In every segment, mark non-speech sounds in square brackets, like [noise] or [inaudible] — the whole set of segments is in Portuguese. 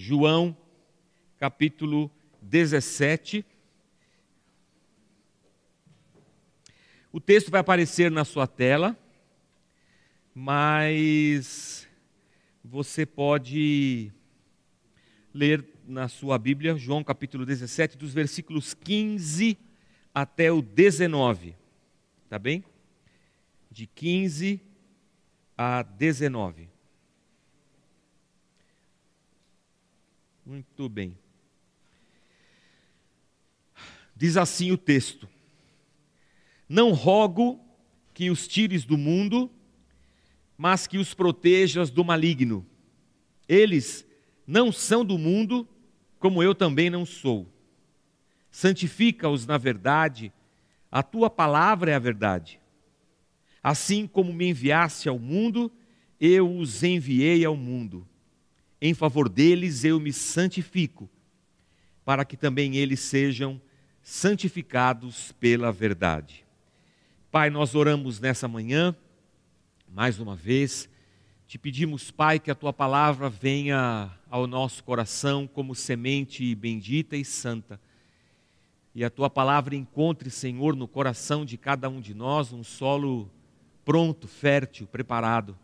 João, capítulo 17. O texto vai aparecer na sua tela, mas você pode ler na sua Bíblia, João capítulo 17, dos versículos 15 até o 19. Tá bem? De 15 a 19. Muito bem. Diz assim o texto: Não rogo que os tires do mundo, mas que os protejas do maligno. Eles não são do mundo, como eu também não sou. Santifica-os na verdade, a tua palavra é a verdade. Assim como me enviaste ao mundo, eu os enviei ao mundo. Em favor deles eu me santifico, para que também eles sejam santificados pela verdade. Pai, nós oramos nessa manhã, mais uma vez, te pedimos, Pai, que a tua palavra venha ao nosso coração como semente bendita e santa. E a tua palavra encontre, Senhor, no coração de cada um de nós um solo pronto, fértil, preparado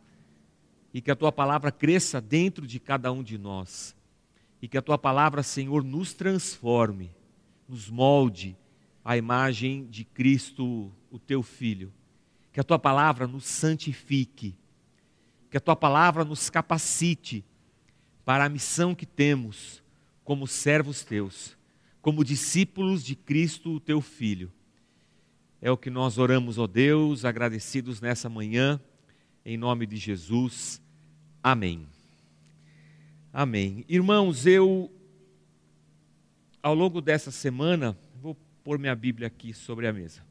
e que a tua palavra cresça dentro de cada um de nós. E que a tua palavra, Senhor, nos transforme, nos molde à imagem de Cristo, o teu Filho. Que a tua palavra nos santifique. Que a tua palavra nos capacite para a missão que temos como servos teus, como discípulos de Cristo, o teu Filho. É o que nós oramos, ó Deus, agradecidos nessa manhã, em nome de Jesus. Amém. Amém. Irmãos, eu, ao longo dessa semana, vou pôr minha Bíblia aqui sobre a mesa.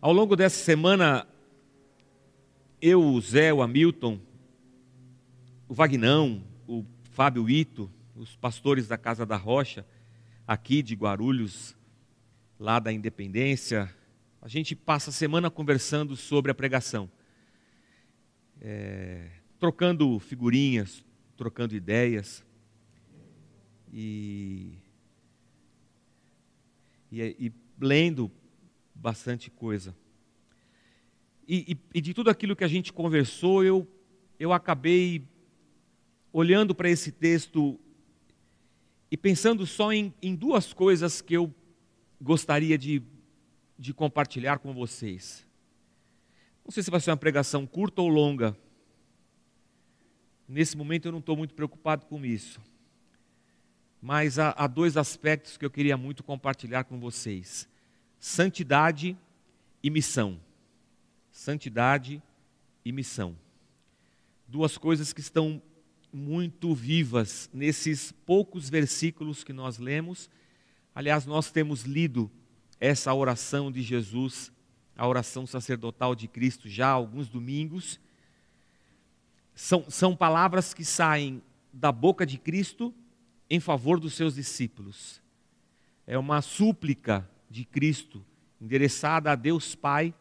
Ao longo dessa semana, eu, o Zé, o Hamilton, o Vagnão, o Fábio Ito, os pastores da Casa da Rocha, aqui de Guarulhos, lá da Independência, a gente passa a semana conversando sobre a pregação é, trocando figurinhas, trocando ideias. E, e, e lendo bastante coisa. E, e, de tudo aquilo que a gente conversou, eu, eu acabei olhando para esse texto e pensando só em, em duas coisas que eu gostaria de, de compartilhar com vocês. Não sei se vai ser uma pregação curta ou longa. Nesse momento eu não estou muito preocupado com isso. Mas há, há dois aspectos que eu queria muito compartilhar com vocês: santidade e missão. Santidade e missão. Duas coisas que estão muito vivas nesses poucos versículos que nós lemos. Aliás, nós temos lido essa oração de Jesus a oração sacerdotal de Cristo já há alguns domingos. São, são palavras que saem da boca de Cristo em favor dos seus discípulos. É uma súplica de Cristo endereçada a Deus Pai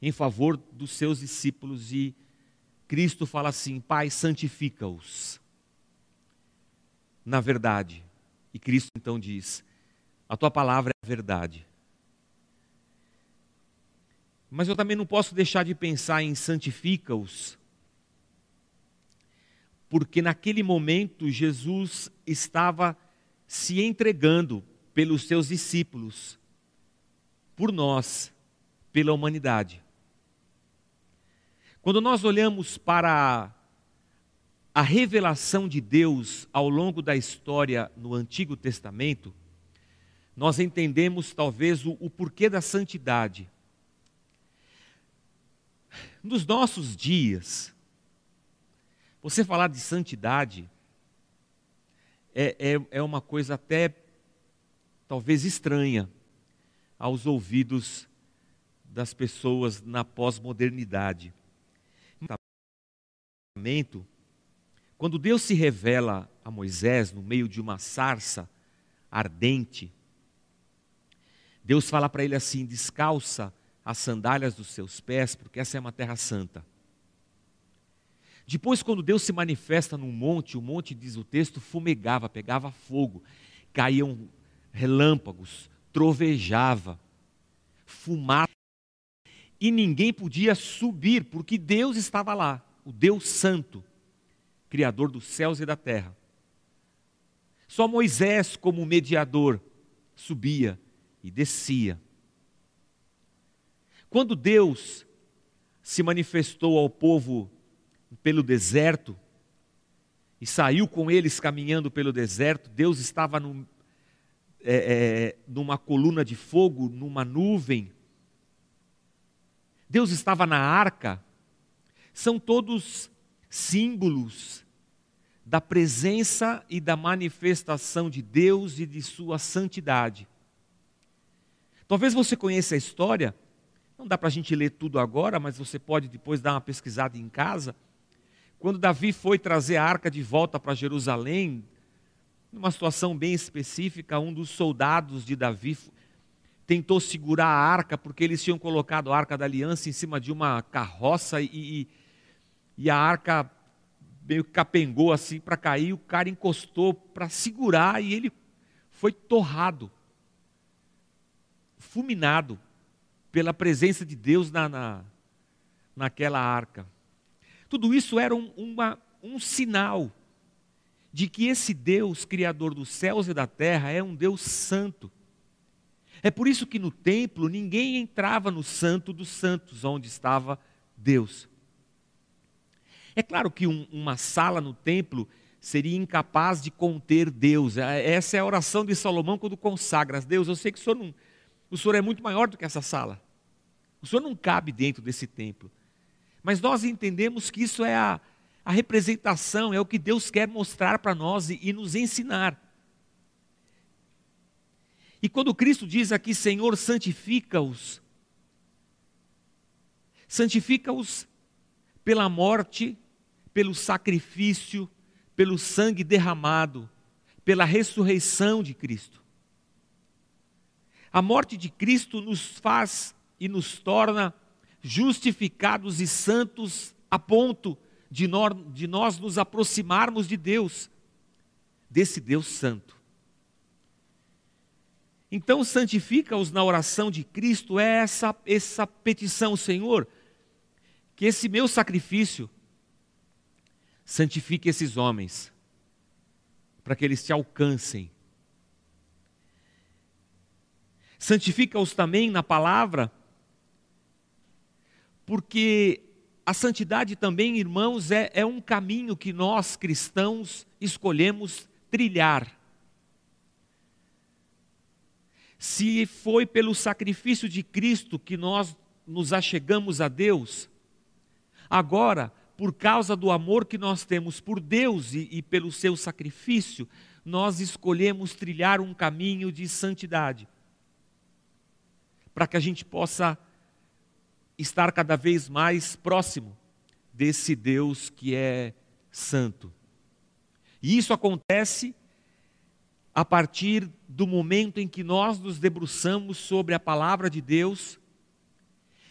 em favor dos seus discípulos e Cristo fala assim: Pai, santifica-os na verdade. E Cristo então diz: A tua palavra é a verdade. Mas eu também não posso deixar de pensar em santifica-os, porque naquele momento Jesus estava se entregando pelos seus discípulos, por nós, pela humanidade. Quando nós olhamos para a revelação de Deus ao longo da história no Antigo Testamento, nós entendemos talvez o, o porquê da santidade. Nos nossos dias, você falar de santidade é, é, é uma coisa até talvez estranha aos ouvidos das pessoas na pós-modernidade. Quando Deus se revela a Moisés no meio de uma sarça ardente, Deus fala para ele assim: descalça as sandálias dos seus pés, porque essa é uma terra santa. Depois, quando Deus se manifesta num monte, o monte, diz o texto, fumegava, pegava fogo, caíam relâmpagos, trovejava, fumava, e ninguém podia subir, porque Deus estava lá, o Deus Santo, Criador dos céus e da terra. Só Moisés, como mediador, subia e descia. Quando Deus se manifestou ao povo pelo deserto e saiu com eles caminhando pelo deserto. Deus estava num, é, é, numa coluna de fogo, numa nuvem. Deus estava na arca. São todos símbolos da presença e da manifestação de Deus e de sua santidade. Talvez você conheça a história, não dá para a gente ler tudo agora, mas você pode depois dar uma pesquisada em casa. Quando Davi foi trazer a arca de volta para Jerusalém, numa situação bem específica, um dos soldados de Davi tentou segurar a arca, porque eles tinham colocado a arca da aliança em cima de uma carroça e, e, e a arca meio que capengou assim para cair, o cara encostou para segurar e ele foi torrado, fulminado pela presença de Deus na, na, naquela arca. Tudo isso era um, uma, um sinal de que esse Deus, Criador dos céus e da terra, é um Deus santo. É por isso que no templo ninguém entrava no Santo dos Santos, onde estava Deus. É claro que um, uma sala no templo seria incapaz de conter Deus. É, essa é a oração de Salomão quando consagra. Deus, eu sei que o senhor, não, o senhor é muito maior do que essa sala. O senhor não cabe dentro desse templo. Mas nós entendemos que isso é a, a representação, é o que Deus quer mostrar para nós e, e nos ensinar. E quando Cristo diz aqui, Senhor, santifica-os, santifica-os pela morte, pelo sacrifício, pelo sangue derramado, pela ressurreição de Cristo. A morte de Cristo nos faz e nos torna justificados e santos a ponto de nós, de nós nos aproximarmos de Deus, desse Deus Santo. Então, santifica-os na oração de Cristo, é essa, essa petição, Senhor, que esse meu sacrifício santifique esses homens, para que eles te alcancem. Santifica-os também na palavra, porque a santidade também, irmãos, é, é um caminho que nós cristãos escolhemos trilhar. Se foi pelo sacrifício de Cristo que nós nos achegamos a Deus, agora, por causa do amor que nós temos por Deus e, e pelo seu sacrifício, nós escolhemos trilhar um caminho de santidade, para que a gente possa estar cada vez mais próximo desse Deus que é santo. E isso acontece a partir do momento em que nós nos debruçamos sobre a palavra de Deus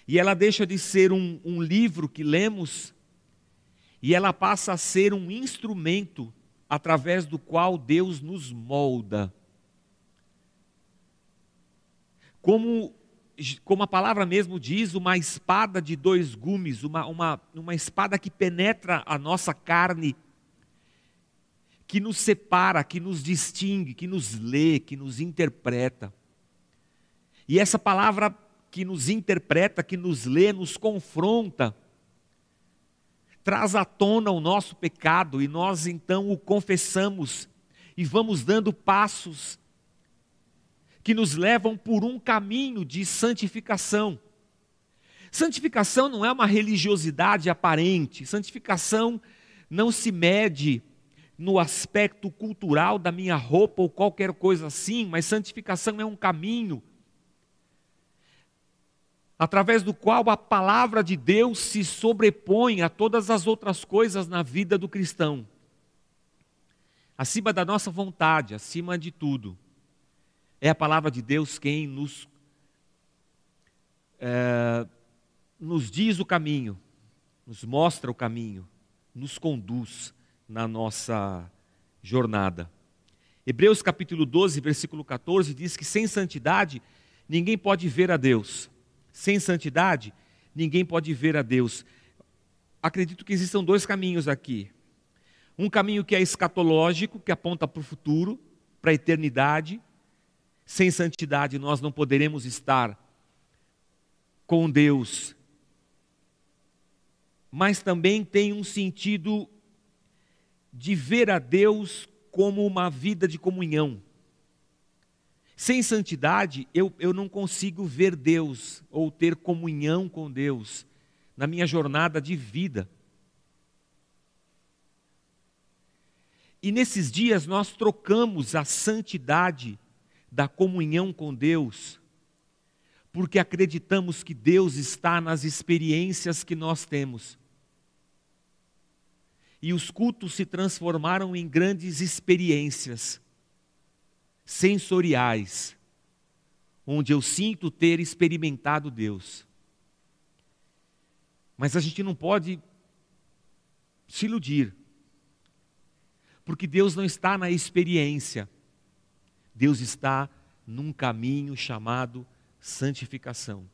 e ela deixa de ser um, um livro que lemos e ela passa a ser um instrumento através do qual Deus nos molda. Como como a palavra mesmo diz, uma espada de dois gumes, uma, uma, uma espada que penetra a nossa carne, que nos separa, que nos distingue, que nos lê, que nos interpreta. E essa palavra que nos interpreta, que nos lê, nos confronta, traz à tona o nosso pecado e nós então o confessamos e vamos dando passos que nos levam por um caminho de santificação. Santificação não é uma religiosidade aparente, santificação não se mede no aspecto cultural da minha roupa ou qualquer coisa assim, mas santificação é um caminho através do qual a palavra de Deus se sobrepõe a todas as outras coisas na vida do cristão. Acima da nossa vontade, acima de tudo. É a palavra de Deus quem nos, é, nos diz o caminho, nos mostra o caminho, nos conduz na nossa jornada. Hebreus capítulo 12, versículo 14 diz que sem santidade ninguém pode ver a Deus. Sem santidade ninguém pode ver a Deus. Acredito que existam dois caminhos aqui. Um caminho que é escatológico, que aponta para o futuro, para a eternidade. Sem santidade nós não poderemos estar com Deus. Mas também tem um sentido de ver a Deus como uma vida de comunhão. Sem santidade, eu, eu não consigo ver Deus ou ter comunhão com Deus na minha jornada de vida. E nesses dias nós trocamos a santidade da comunhão com Deus, porque acreditamos que Deus está nas experiências que nós temos e os cultos se transformaram em grandes experiências sensoriais, onde eu sinto ter experimentado Deus. Mas a gente não pode se iludir, porque Deus não está na experiência, Deus está num caminho chamado santificação.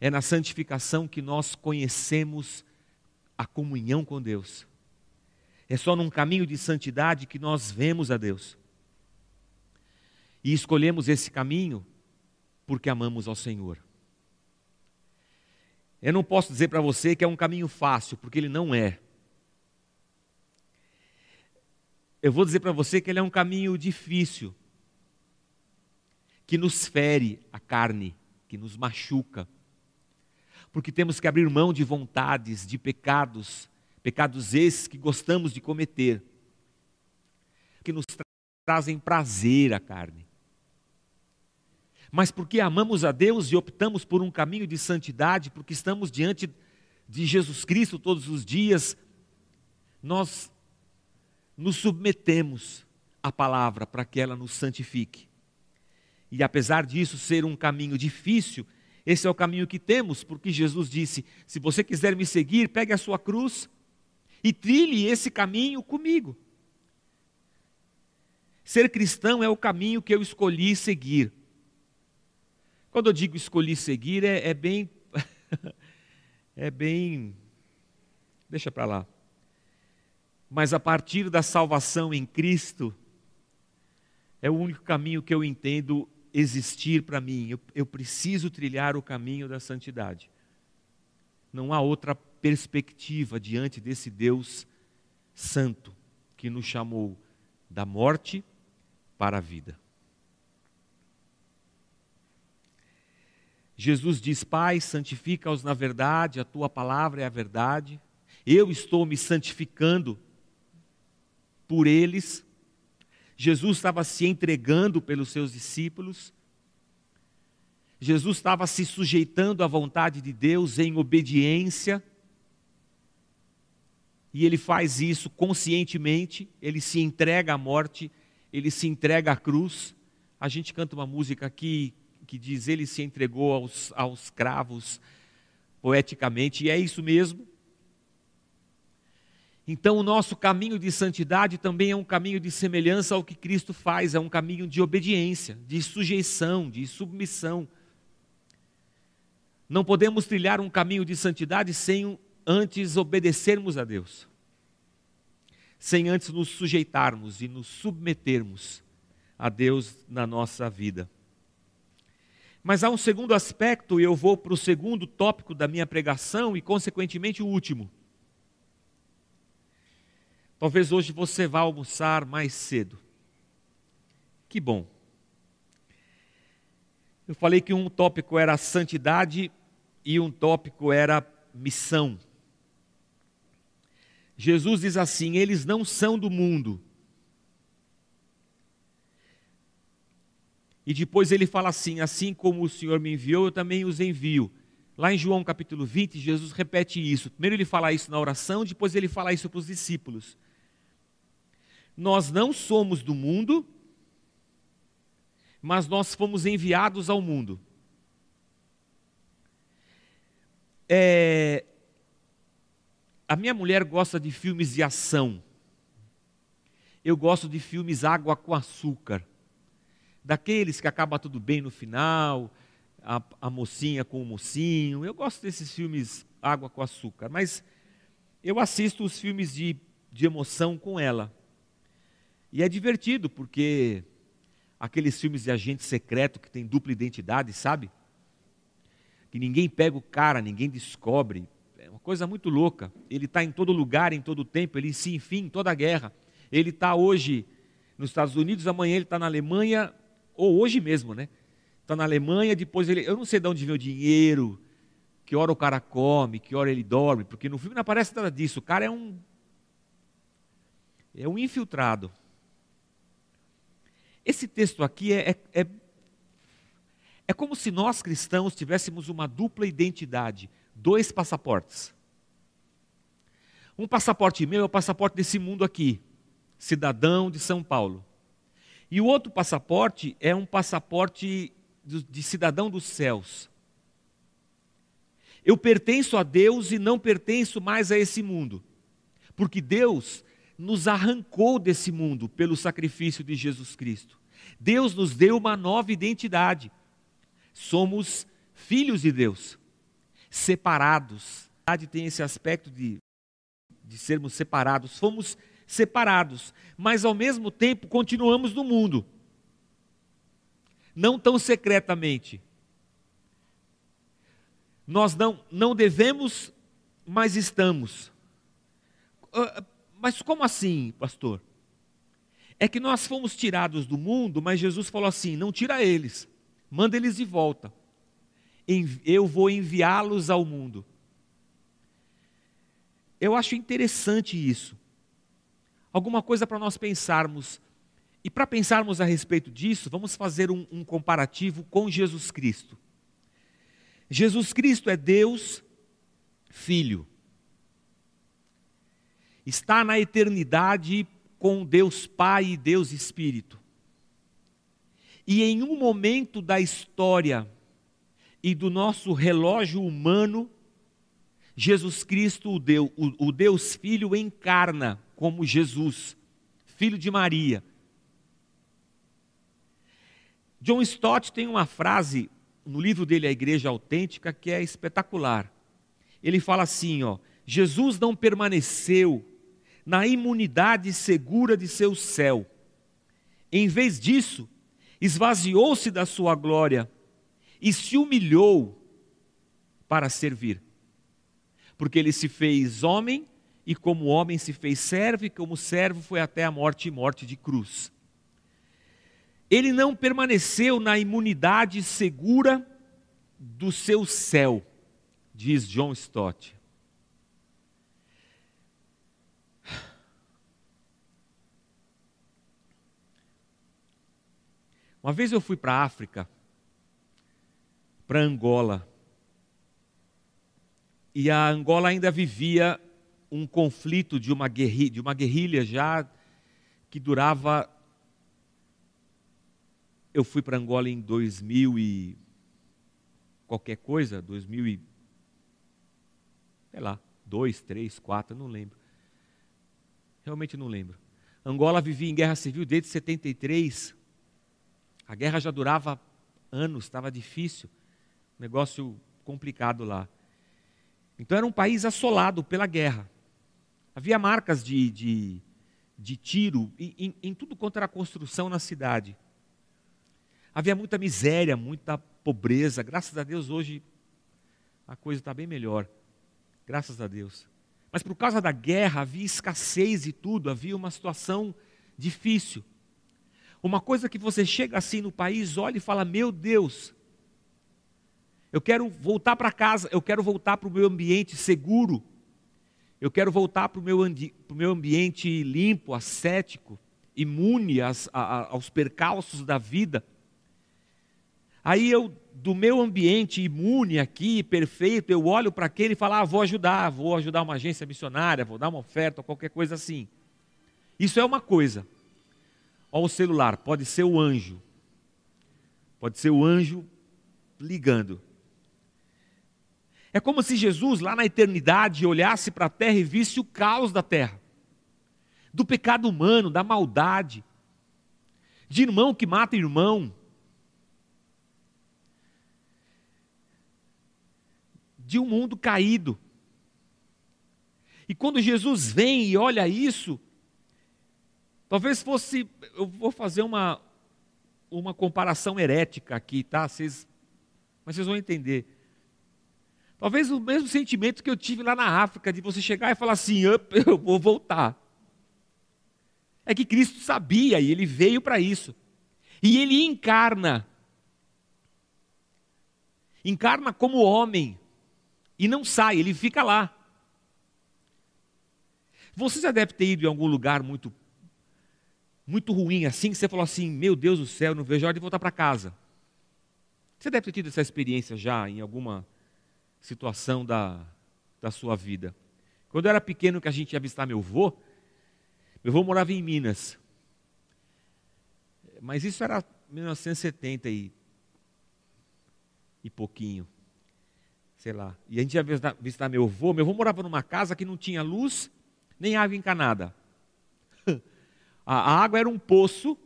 É na santificação que nós conhecemos a comunhão com Deus. É só num caminho de santidade que nós vemos a Deus. E escolhemos esse caminho porque amamos ao Senhor. Eu não posso dizer para você que é um caminho fácil, porque ele não é. Eu vou dizer para você que ele é um caminho difícil, que nos fere a carne, que nos machuca porque temos que abrir mão de vontades, de pecados, pecados esses que gostamos de cometer, que nos trazem prazer à carne. Mas porque amamos a Deus e optamos por um caminho de santidade, porque estamos diante de Jesus Cristo todos os dias, nós nos submetemos à palavra para que ela nos santifique. E apesar disso ser um caminho difícil, esse é o caminho que temos, porque Jesus disse: se você quiser me seguir, pegue a sua cruz e trilhe esse caminho comigo. Ser cristão é o caminho que eu escolhi seguir. Quando eu digo escolhi seguir, é, é bem. [laughs] é bem. Deixa para lá. Mas a partir da salvação em Cristo, é o único caminho que eu entendo existir para mim, eu, eu preciso trilhar o caminho da santidade. Não há outra perspectiva diante desse Deus santo que nos chamou da morte para a vida. Jesus diz: Pai, santifica-os na verdade, a tua palavra é a verdade. Eu estou me santificando por eles Jesus estava se entregando pelos seus discípulos. Jesus estava se sujeitando à vontade de Deus em obediência. E ele faz isso conscientemente, ele se entrega à morte, ele se entrega à cruz. A gente canta uma música aqui que diz: Ele se entregou aos, aos cravos, poeticamente, e é isso mesmo. Então, o nosso caminho de santidade também é um caminho de semelhança ao que Cristo faz, é um caminho de obediência, de sujeição, de submissão. Não podemos trilhar um caminho de santidade sem antes obedecermos a Deus, sem antes nos sujeitarmos e nos submetermos a Deus na nossa vida. Mas há um segundo aspecto, e eu vou para o segundo tópico da minha pregação e, consequentemente, o último Talvez hoje você vá almoçar mais cedo. Que bom. Eu falei que um tópico era santidade e um tópico era missão. Jesus diz assim: eles não são do mundo. E depois ele fala assim: assim como o Senhor me enviou, eu também os envio. Lá em João capítulo 20, Jesus repete isso. Primeiro ele fala isso na oração, depois ele fala isso para os discípulos. Nós não somos do mundo, mas nós fomos enviados ao mundo. É, a minha mulher gosta de filmes de ação. Eu gosto de filmes água com açúcar. Daqueles que acaba tudo bem no final, a, a mocinha com o mocinho. Eu gosto desses filmes água com açúcar. Mas eu assisto os filmes de, de emoção com ela. E é divertido, porque aqueles filmes de agente secreto que tem dupla identidade, sabe? Que ninguém pega o cara, ninguém descobre. É uma coisa muito louca. Ele está em todo lugar, em todo tempo, ele se enfim em toda a guerra. Ele está hoje nos Estados Unidos, amanhã ele está na Alemanha, ou hoje mesmo, né? Está na Alemanha, depois ele. Eu não sei de onde vem o dinheiro, que hora o cara come, que hora ele dorme, porque no filme não aparece nada disso. O cara é um. É um infiltrado. Esse texto aqui é, é, é, é como se nós cristãos tivéssemos uma dupla identidade, dois passaportes. Um passaporte meu é o passaporte desse mundo aqui, cidadão de São Paulo. E o outro passaporte é um passaporte de cidadão dos céus. Eu pertenço a Deus e não pertenço mais a esse mundo, porque Deus nos arrancou desse mundo pelo sacrifício de Jesus Cristo. Deus nos deu uma nova identidade. Somos filhos de Deus, separados. A tem esse aspecto de, de sermos separados. Fomos separados, mas ao mesmo tempo continuamos no mundo. Não tão secretamente. Nós não, não devemos, mas estamos. Mas como assim, pastor? É que nós fomos tirados do mundo, mas Jesus falou assim: não tira eles, manda eles de volta. Eu vou enviá-los ao mundo. Eu acho interessante isso. Alguma coisa para nós pensarmos. E para pensarmos a respeito disso, vamos fazer um, um comparativo com Jesus Cristo. Jesus Cristo é Deus, Filho está na eternidade com Deus Pai e Deus Espírito. E em um momento da história e do nosso relógio humano, Jesus Cristo, o Deus, o, Deus Filho, encarna como Jesus, filho de Maria. John Stott tem uma frase no livro dele, A Igreja Autêntica, que é espetacular. Ele fala assim: ó, Jesus não permaneceu na imunidade segura de seu céu. Em vez disso, esvaziou-se da sua glória e se humilhou para servir. Porque ele se fez homem e como homem se fez servo e como servo foi até a morte e morte de cruz. Ele não permaneceu na imunidade segura do seu céu, diz John Stott. Uma vez eu fui para a África, para Angola, e a Angola ainda vivia um conflito de uma guerrilha, de uma guerrilha já que durava. Eu fui para Angola em 2000 e qualquer coisa, 2000 e sei lá, dois, três, quatro, não lembro. Realmente não lembro. Angola vivia em guerra civil desde 73 a guerra já durava anos, estava difícil, negócio complicado lá. Então era um país assolado pela guerra. Havia marcas de, de, de tiro em, em, em tudo quanto era construção na cidade. Havia muita miséria, muita pobreza. Graças a Deus hoje a coisa está bem melhor. Graças a Deus. Mas por causa da guerra havia escassez e tudo, havia uma situação difícil. Uma coisa que você chega assim no país, olha e fala: Meu Deus, eu quero voltar para casa, eu quero voltar para o meu ambiente seguro, eu quero voltar para o meu, meu ambiente limpo, ascético, imune às, a, aos percalços da vida. Aí eu, do meu ambiente imune aqui, perfeito, eu olho para aquele e falo: ah, vou ajudar, vou ajudar uma agência missionária, vou dar uma oferta, qualquer coisa assim. Isso é uma coisa. Olha o celular, pode ser o anjo. Pode ser o anjo ligando. É como se Jesus, lá na eternidade, olhasse para a terra e visse o caos da terra, do pecado humano, da maldade, de irmão que mata irmão, de um mundo caído. E quando Jesus vem e olha isso, talvez fosse, eu vou fazer uma, uma comparação herética aqui, tá? Vocês, mas vocês vão entender. Talvez o mesmo sentimento que eu tive lá na África, de você chegar e falar assim, [laughs] eu vou voltar. É que Cristo sabia e ele veio para isso. E ele encarna. Encarna como homem. E não sai, ele fica lá. Você já deve ter ido em algum lugar muito muito ruim assim, que você falou assim: Meu Deus do céu, não vejo a hora de voltar para casa. Você deve ter tido essa experiência já em alguma situação da, da sua vida. Quando eu era pequeno, que a gente ia visitar meu avô, meu avô morava em Minas. Mas isso era 1970 e, e pouquinho. Sei lá. E a gente ia visitar, visitar meu avô. Meu avô morava numa casa que não tinha luz nem água encanada. A água era um poço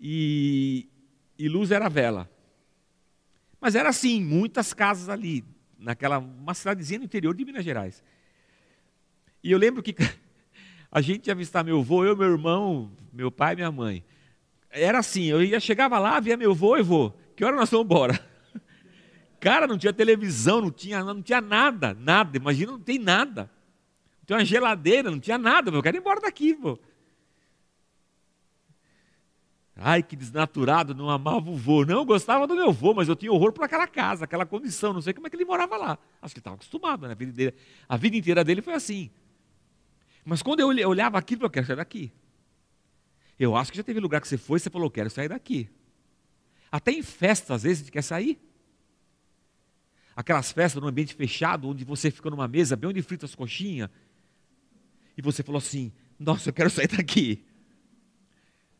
e, e luz era vela. Mas era assim, muitas casas ali, naquela uma cidadezinha no interior de Minas Gerais. E eu lembro que [laughs] a gente ia visitar meu avô, eu, meu irmão, meu pai e minha mãe. Era assim, eu ia, chegava lá, via meu avô e vô, que hora nós vamos embora? [laughs] Cara, não tinha televisão, não tinha, não tinha nada, nada, imagina, não tem nada. Não tinha uma geladeira, não tinha nada, eu quero ir embora daqui, vô. Ai, que desnaturado, não amava o vô. Não, gostava do meu vô, mas eu tinha horror por aquela casa, aquela condição. Não sei como é que ele morava lá. Acho que ele estava acostumado, né? A vida, dele, a vida inteira dele foi assim. Mas quando eu olhava aquilo, eu quero sair daqui. Eu acho que já teve lugar que você foi e você falou, quero sair daqui. Até em festa, às vezes, a gente quer sair. Aquelas festas num ambiente fechado, onde você fica numa mesa bem onde frita as coxinhas. E você falou assim, nossa, eu quero sair daqui.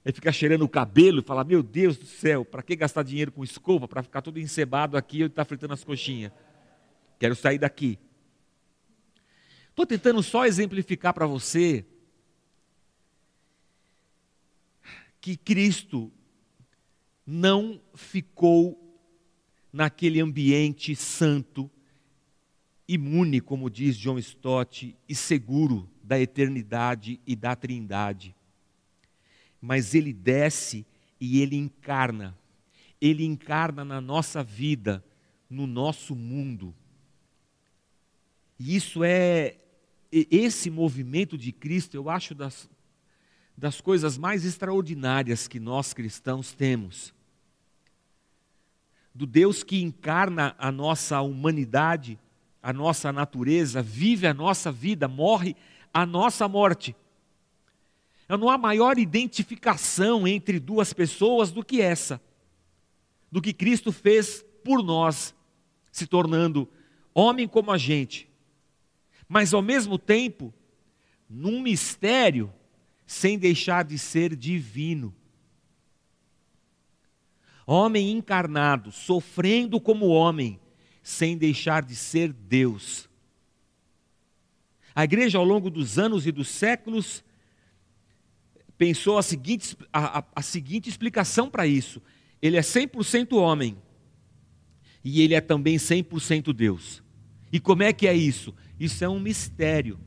Aí fica cheirando o cabelo e fala: Meu Deus do céu, para que gastar dinheiro com escova para ficar todo encebado aqui e estar tá fritando as coxinhas? Quero sair daqui. Estou tentando só exemplificar para você que Cristo não ficou naquele ambiente santo, imune, como diz John Stott, e seguro da eternidade e da trindade mas ele desce e ele encarna. Ele encarna na nossa vida, no nosso mundo. E isso é esse movimento de Cristo, eu acho das, das coisas mais extraordinárias que nós cristãos temos. Do Deus que encarna a nossa humanidade, a nossa natureza, vive a nossa vida, morre a nossa morte. Não há maior identificação entre duas pessoas do que essa, do que Cristo fez por nós, se tornando homem como a gente, mas ao mesmo tempo, num mistério, sem deixar de ser divino. Homem encarnado, sofrendo como homem, sem deixar de ser Deus. A igreja, ao longo dos anos e dos séculos, pensou a seguinte, a, a, a seguinte explicação para isso: ele é 100% homem e ele é também 100% Deus. E como é que é isso? Isso é um mistério.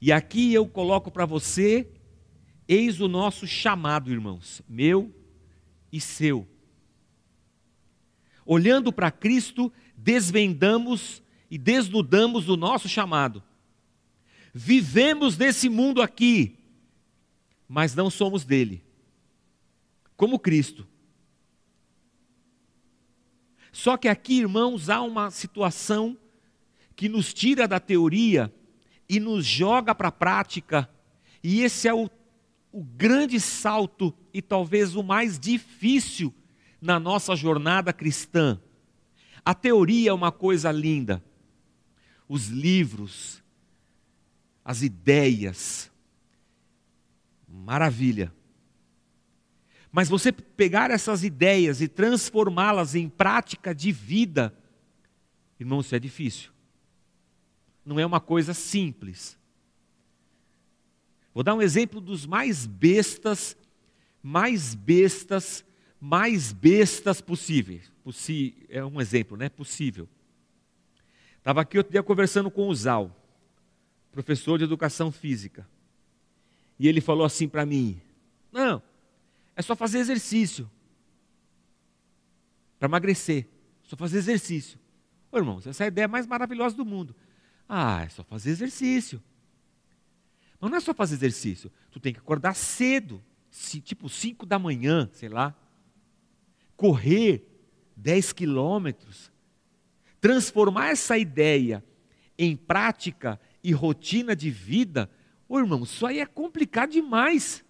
E aqui eu coloco para você, eis o nosso chamado, irmãos, meu e seu. Olhando para Cristo, desvendamos e desnudamos o nosso chamado. Vivemos nesse mundo aqui, mas não somos dele, como Cristo. Só que aqui, irmãos, há uma situação que nos tira da teoria e nos joga para a prática, e esse é o, o grande salto e talvez o mais difícil na nossa jornada cristã. A teoria é uma coisa linda, os livros, as ideias. Maravilha. Mas você pegar essas ideias e transformá-las em prática de vida, irmão, isso é difícil. Não é uma coisa simples. Vou dar um exemplo dos mais bestas, mais bestas, mais bestas possíveis. Possi é um exemplo, né? Possível. Estava aqui outro dia conversando com o Zal, professor de educação física. E ele falou assim para mim: Não, é só fazer exercício. Para emagrecer. Só fazer exercício. Ô irmãos, essa é a ideia mais maravilhosa do mundo. Ah, é só fazer exercício. Mas não é só fazer exercício. Tu tem que acordar cedo. Tipo 5 da manhã, sei lá. Correr 10 quilômetros. Transformar essa ideia em prática e rotina de vida. Ô irmão, isso aí é complicado demais.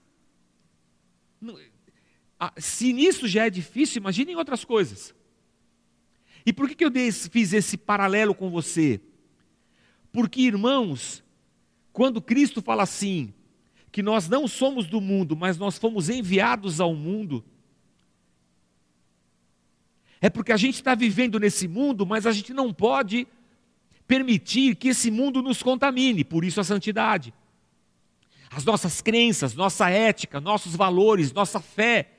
Se nisso já é difícil, imagine em outras coisas. E por que, que eu fiz esse paralelo com você? Porque, irmãos, quando Cristo fala assim, que nós não somos do mundo, mas nós fomos enviados ao mundo, é porque a gente está vivendo nesse mundo, mas a gente não pode permitir que esse mundo nos contamine, por isso a santidade. As nossas crenças, nossa ética, nossos valores, nossa fé,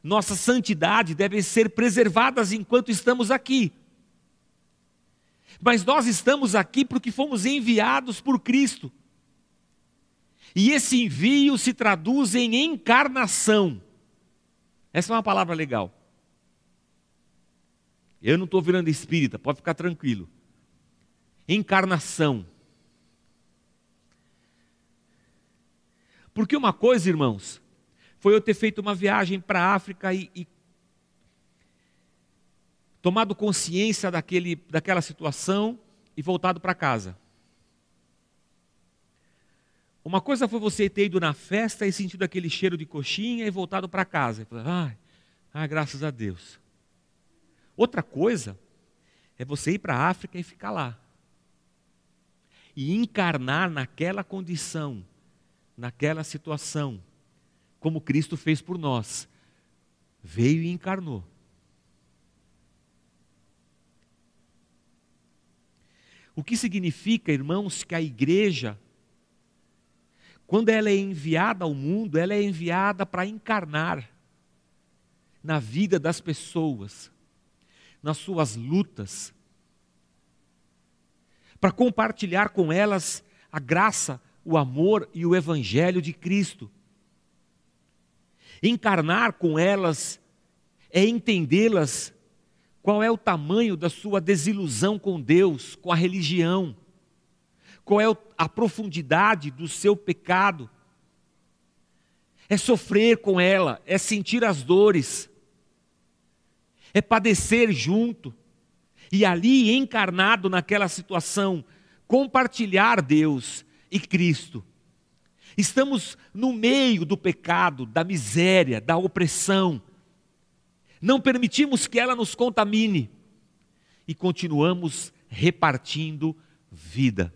nossa santidade devem ser preservadas enquanto estamos aqui. Mas nós estamos aqui porque fomos enviados por Cristo. E esse envio se traduz em encarnação. Essa é uma palavra legal. Eu não estou virando espírita, pode ficar tranquilo. Encarnação. Porque uma coisa, irmãos, foi eu ter feito uma viagem para a África e, e tomado consciência daquele, daquela situação e voltado para casa. Uma coisa foi você ter ido na festa e sentido aquele cheiro de coxinha e voltado para casa. Ai, ai, graças a Deus. Outra coisa é você ir para a África e ficar lá. E encarnar naquela condição, naquela situação, como Cristo fez por nós. Veio e encarnou. O que significa, irmãos, que a igreja, quando ela é enviada ao mundo, ela é enviada para encarnar na vida das pessoas, nas suas lutas, para compartilhar com elas a graça, o amor e o evangelho de Cristo. Encarnar com elas é entendê-las qual é o tamanho da sua desilusão com Deus, com a religião, qual é a profundidade do seu pecado. É sofrer com ela, é sentir as dores, é padecer junto, e ali encarnado naquela situação, compartilhar Deus e Cristo. Estamos no meio do pecado, da miséria, da opressão. Não permitimos que ela nos contamine e continuamos repartindo vida.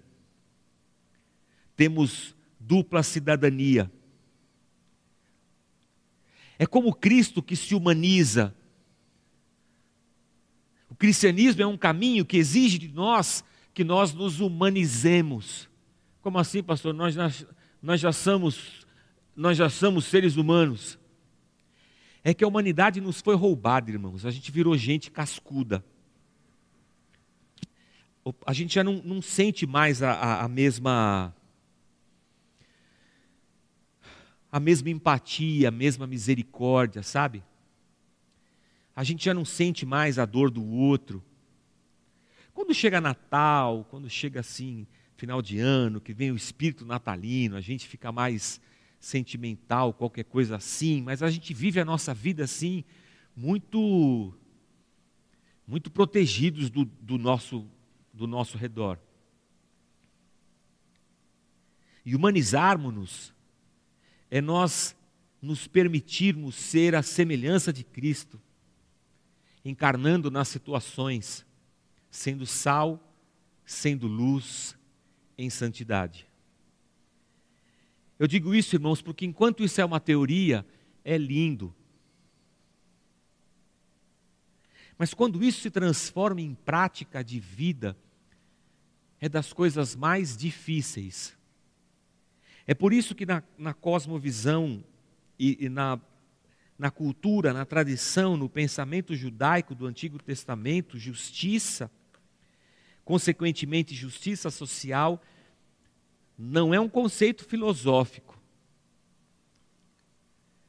Temos dupla cidadania. É como Cristo que se humaniza. O cristianismo é um caminho que exige de nós que nós nos humanizemos. Como assim, pastor? Nós, nós já somos nós já somos seres humanos. É que a humanidade nos foi roubada, irmãos. A gente virou gente cascuda. A gente já não, não sente mais a, a, a mesma a mesma empatia, a mesma misericórdia, sabe? A gente já não sente mais a dor do outro. Quando chega Natal, quando chega assim, final de ano, que vem o espírito natalino, a gente fica mais sentimental, qualquer coisa assim, mas a gente vive a nossa vida assim, muito muito protegidos do, do nosso, do nosso redor. E humanizarmos-nos é nós nos permitirmos ser a semelhança de Cristo, encarnando nas situações, sendo sal, sendo luz em santidade. Eu digo isso, irmãos, porque enquanto isso é uma teoria, é lindo. Mas quando isso se transforma em prática de vida, é das coisas mais difíceis. É por isso que na, na cosmovisão e, e na na cultura, na tradição, no pensamento judaico do Antigo Testamento, justiça, consequentemente justiça social, não é um conceito filosófico,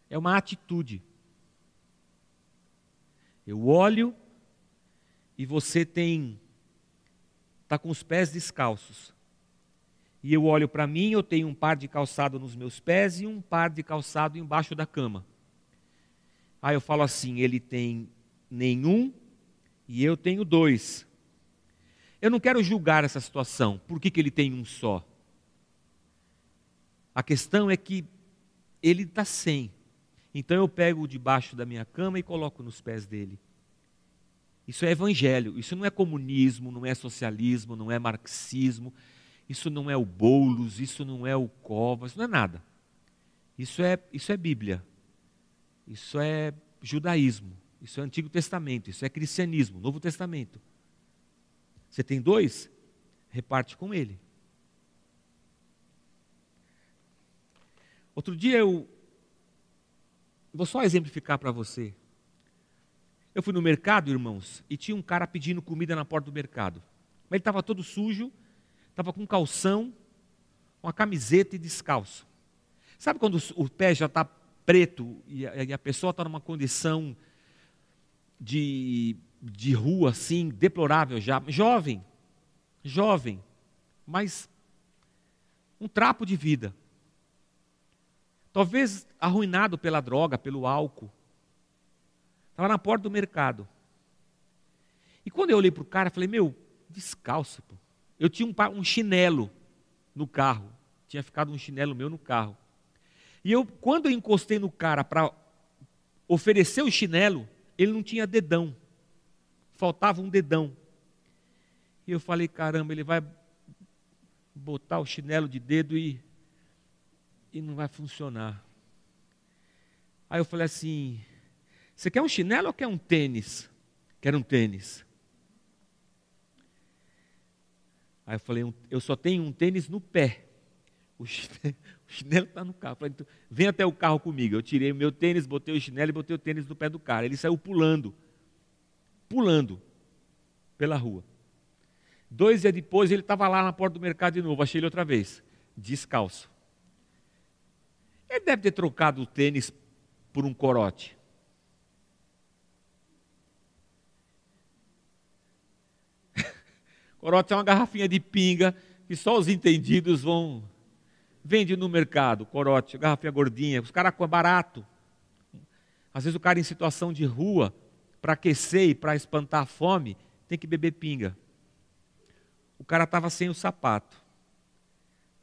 é uma atitude. Eu olho e você tem está com os pés descalços. E eu olho para mim, eu tenho um par de calçado nos meus pés e um par de calçado embaixo da cama. Aí eu falo assim: ele tem nenhum e eu tenho dois. Eu não quero julgar essa situação. Por que, que ele tem um só? A questão é que ele está sem. Então eu pego debaixo da minha cama e coloco nos pés dele. Isso é evangelho, isso não é comunismo, não é socialismo, não é marxismo, isso não é o Boulos, isso não é o Covas, não é nada. Isso é, isso é Bíblia, isso é judaísmo, isso é Antigo Testamento, isso é cristianismo, Novo Testamento. Você tem dois? Reparte com ele. Outro dia eu Vou só exemplificar para você. Eu fui no mercado, irmãos, e tinha um cara pedindo comida na porta do mercado. Mas ele estava todo sujo, estava com calção, uma camiseta e descalço. Sabe quando o pé já está preto e a, e a pessoa está numa condição de, de rua assim, deplorável já? Jovem, jovem, mas um trapo de vida. Talvez arruinado pela droga, pelo álcool. Estava na porta do mercado. E quando eu olhei para o cara, falei, meu, descalço. Pô. Eu tinha um, um chinelo no carro. Tinha ficado um chinelo meu no carro. E eu, quando eu encostei no cara para oferecer o chinelo, ele não tinha dedão. Faltava um dedão. E eu falei, caramba, ele vai botar o chinelo de dedo e e não vai funcionar. Aí eu falei assim: Você quer um chinelo ou quer um tênis? Quero um tênis. Aí eu falei: Eu só tenho um tênis no pé. O chinelo [laughs] está no carro. Falei, vem até o carro comigo. Eu tirei o meu tênis, botei o chinelo e botei o tênis no pé do cara. Ele saiu pulando. Pulando pela rua. Dois dias depois, ele estava lá na porta do mercado de novo. Achei ele outra vez, descalço. Ele deve ter trocado o tênis por um corote. [laughs] corote é uma garrafinha de pinga que só os entendidos vão. Vende no mercado, corote, garrafinha gordinha. Os caras é barato. Às vezes o cara em situação de rua, para aquecer e para espantar a fome, tem que beber pinga. O cara estava sem o sapato.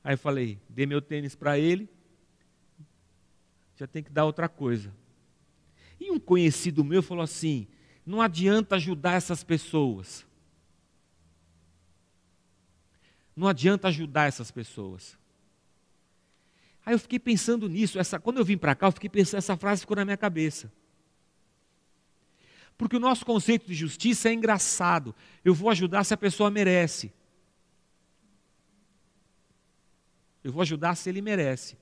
Aí eu falei, dei meu tênis para ele, já tem que dar outra coisa. E um conhecido meu falou assim: não adianta ajudar essas pessoas. Não adianta ajudar essas pessoas. Aí eu fiquei pensando nisso. Essa, quando eu vim para cá, eu fiquei pensando, essa frase ficou na minha cabeça. Porque o nosso conceito de justiça é engraçado. Eu vou ajudar se a pessoa merece. Eu vou ajudar se ele merece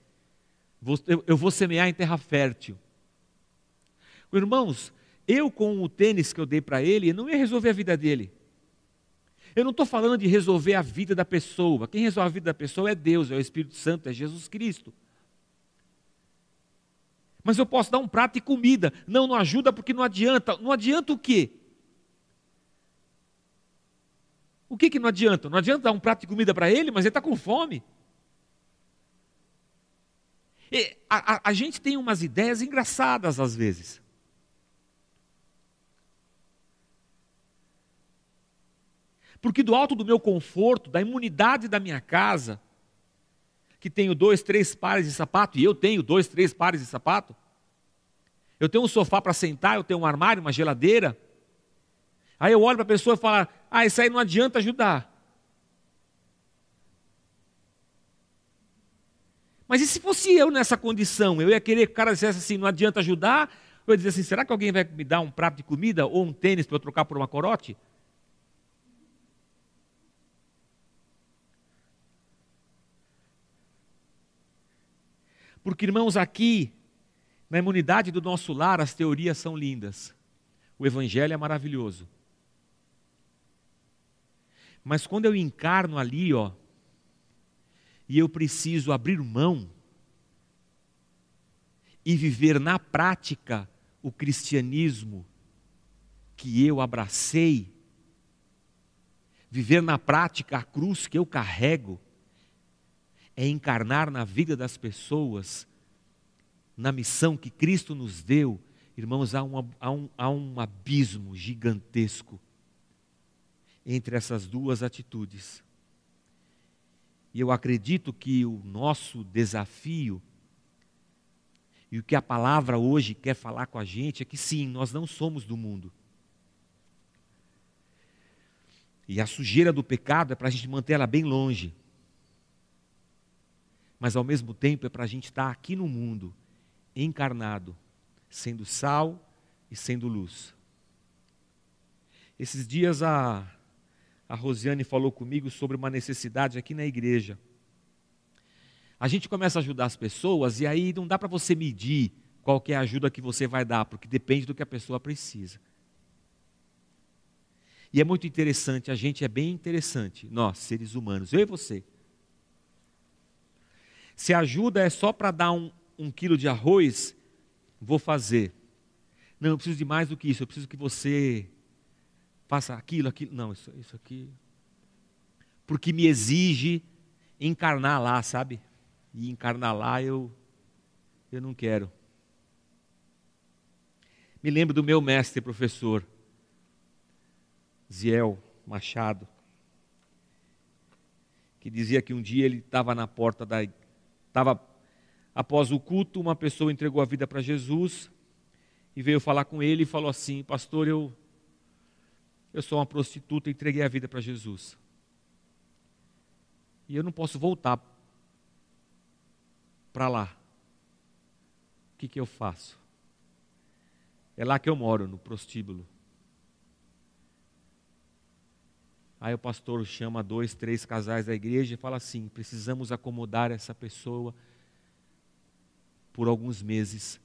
eu vou semear em terra fértil. Irmãos, eu com o tênis que eu dei para ele, não ia resolver a vida dele. Eu não estou falando de resolver a vida da pessoa. Quem resolve a vida da pessoa é Deus, é o Espírito Santo, é Jesus Cristo. Mas eu posso dar um prato e comida. Não, não ajuda porque não adianta. Não adianta o quê? O que, que não adianta? Não adianta dar um prato de comida para ele, mas ele está com fome. A, a, a gente tem umas ideias engraçadas às vezes. Porque do alto do meu conforto, da imunidade da minha casa, que tenho dois, três pares de sapato, e eu tenho dois, três pares de sapato, eu tenho um sofá para sentar, eu tenho um armário, uma geladeira. Aí eu olho para a pessoa e falo: Ah, isso aí não adianta ajudar. Mas e se fosse eu nessa condição? Eu ia querer que o cara dissesse assim: não adianta ajudar? eu dizer assim: será que alguém vai me dar um prato de comida ou um tênis para eu trocar por uma corote? Porque, irmãos, aqui, na imunidade do nosso lar, as teorias são lindas. O Evangelho é maravilhoso. Mas quando eu encarno ali, ó, e eu preciso abrir mão e viver na prática o cristianismo que eu abracei, viver na prática a cruz que eu carrego, é encarnar na vida das pessoas, na missão que Cristo nos deu, irmãos, há um, há um, há um abismo gigantesco entre essas duas atitudes. E eu acredito que o nosso desafio, e o que a palavra hoje quer falar com a gente, é que sim, nós não somos do mundo. E a sujeira do pecado é para a gente manter ela bem longe mas ao mesmo tempo é para a gente estar aqui no mundo, encarnado, sendo sal e sendo luz. Esses dias a, a Rosiane falou comigo sobre uma necessidade aqui na igreja. A gente começa a ajudar as pessoas e aí não dá para você medir qual é a ajuda que você vai dar, porque depende do que a pessoa precisa. E é muito interessante, a gente é bem interessante, nós, seres humanos, eu e você. Se a ajuda é só para dar um, um quilo de arroz, vou fazer. Não, eu preciso de mais do que isso. Eu preciso que você faça aquilo, aquilo. Não, isso, isso aqui. Porque me exige encarnar lá, sabe? E encarnar lá eu, eu não quero. Me lembro do meu mestre professor, Ziel Machado, que dizia que um dia ele estava na porta da, Estava após o culto, uma pessoa entregou a vida para Jesus e veio falar com ele e falou assim: Pastor, eu, eu sou uma prostituta entreguei a vida para Jesus. E eu não posso voltar para lá. O que, que eu faço? É lá que eu moro, no prostíbulo. Aí o pastor chama dois, três casais da igreja e fala assim: precisamos acomodar essa pessoa por alguns meses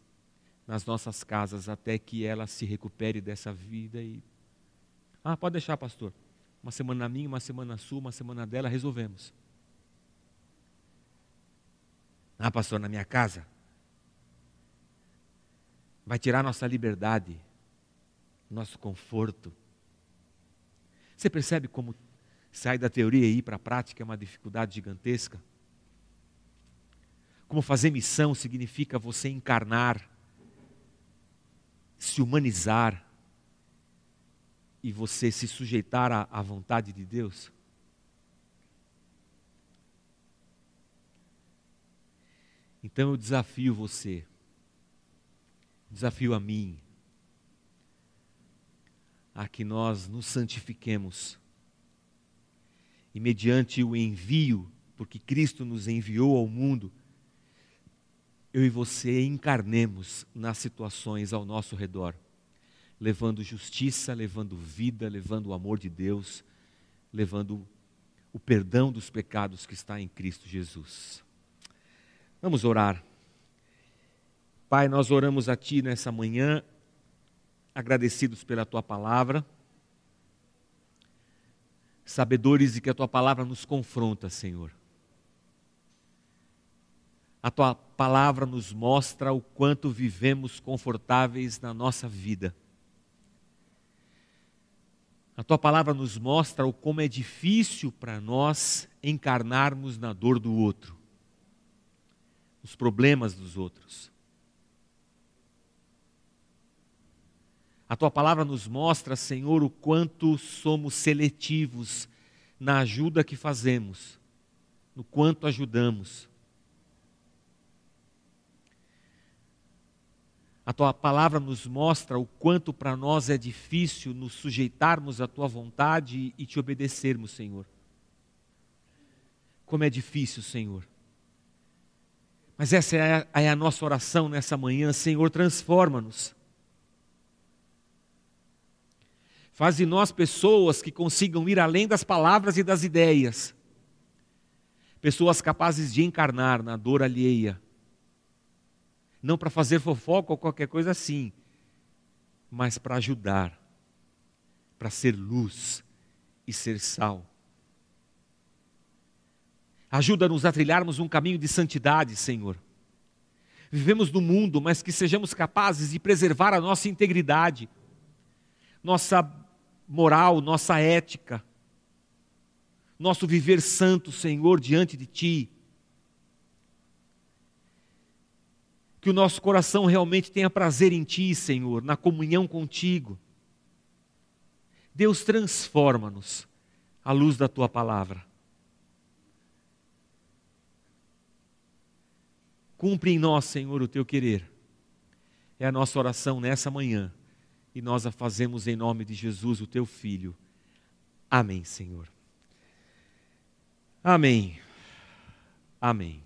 nas nossas casas até que ela se recupere dessa vida e ah, pode deixar, pastor. Uma semana minha, uma semana sua, uma semana dela, resolvemos. Ah, pastor, na minha casa vai tirar nossa liberdade, nosso conforto. Você percebe como sair da teoria e ir para a prática é uma dificuldade gigantesca? Como fazer missão significa você encarnar, se humanizar e você se sujeitar à, à vontade de Deus? Então eu desafio você, desafio a mim, a que nós nos santifiquemos. E mediante o envio, porque Cristo nos enviou ao mundo, eu e você encarnemos nas situações ao nosso redor, levando justiça, levando vida, levando o amor de Deus, levando o perdão dos pecados que está em Cristo Jesus. Vamos orar. Pai, nós oramos a Ti nessa manhã agradecidos pela tua palavra, sabedores de que a tua palavra nos confronta, Senhor. A tua palavra nos mostra o quanto vivemos confortáveis na nossa vida. A tua palavra nos mostra o como é difícil para nós encarnarmos na dor do outro, os problemas dos outros. A tua palavra nos mostra, Senhor, o quanto somos seletivos na ajuda que fazemos, no quanto ajudamos. A tua palavra nos mostra o quanto para nós é difícil nos sujeitarmos à tua vontade e te obedecermos, Senhor. Como é difícil, Senhor. Mas essa é a, é a nossa oração nessa manhã, Senhor, transforma-nos Faz de nós pessoas que consigam ir além das palavras e das ideias. Pessoas capazes de encarnar na dor alheia. Não para fazer fofoca ou qualquer coisa assim, mas para ajudar, para ser luz e ser sal. Ajuda-nos a trilharmos um caminho de santidade, Senhor. Vivemos no mundo, mas que sejamos capazes de preservar a nossa integridade, nossa moral, nossa ética, nosso viver santo, Senhor, diante de Ti. Que o nosso coração realmente tenha prazer em Ti, Senhor, na comunhão contigo. Deus, transforma-nos à luz da Tua palavra. Cumpre em nós, Senhor, o Teu querer. É a nossa oração nessa manhã e nós a fazemos em nome de Jesus, o teu filho. Amém, Senhor. Amém. Amém.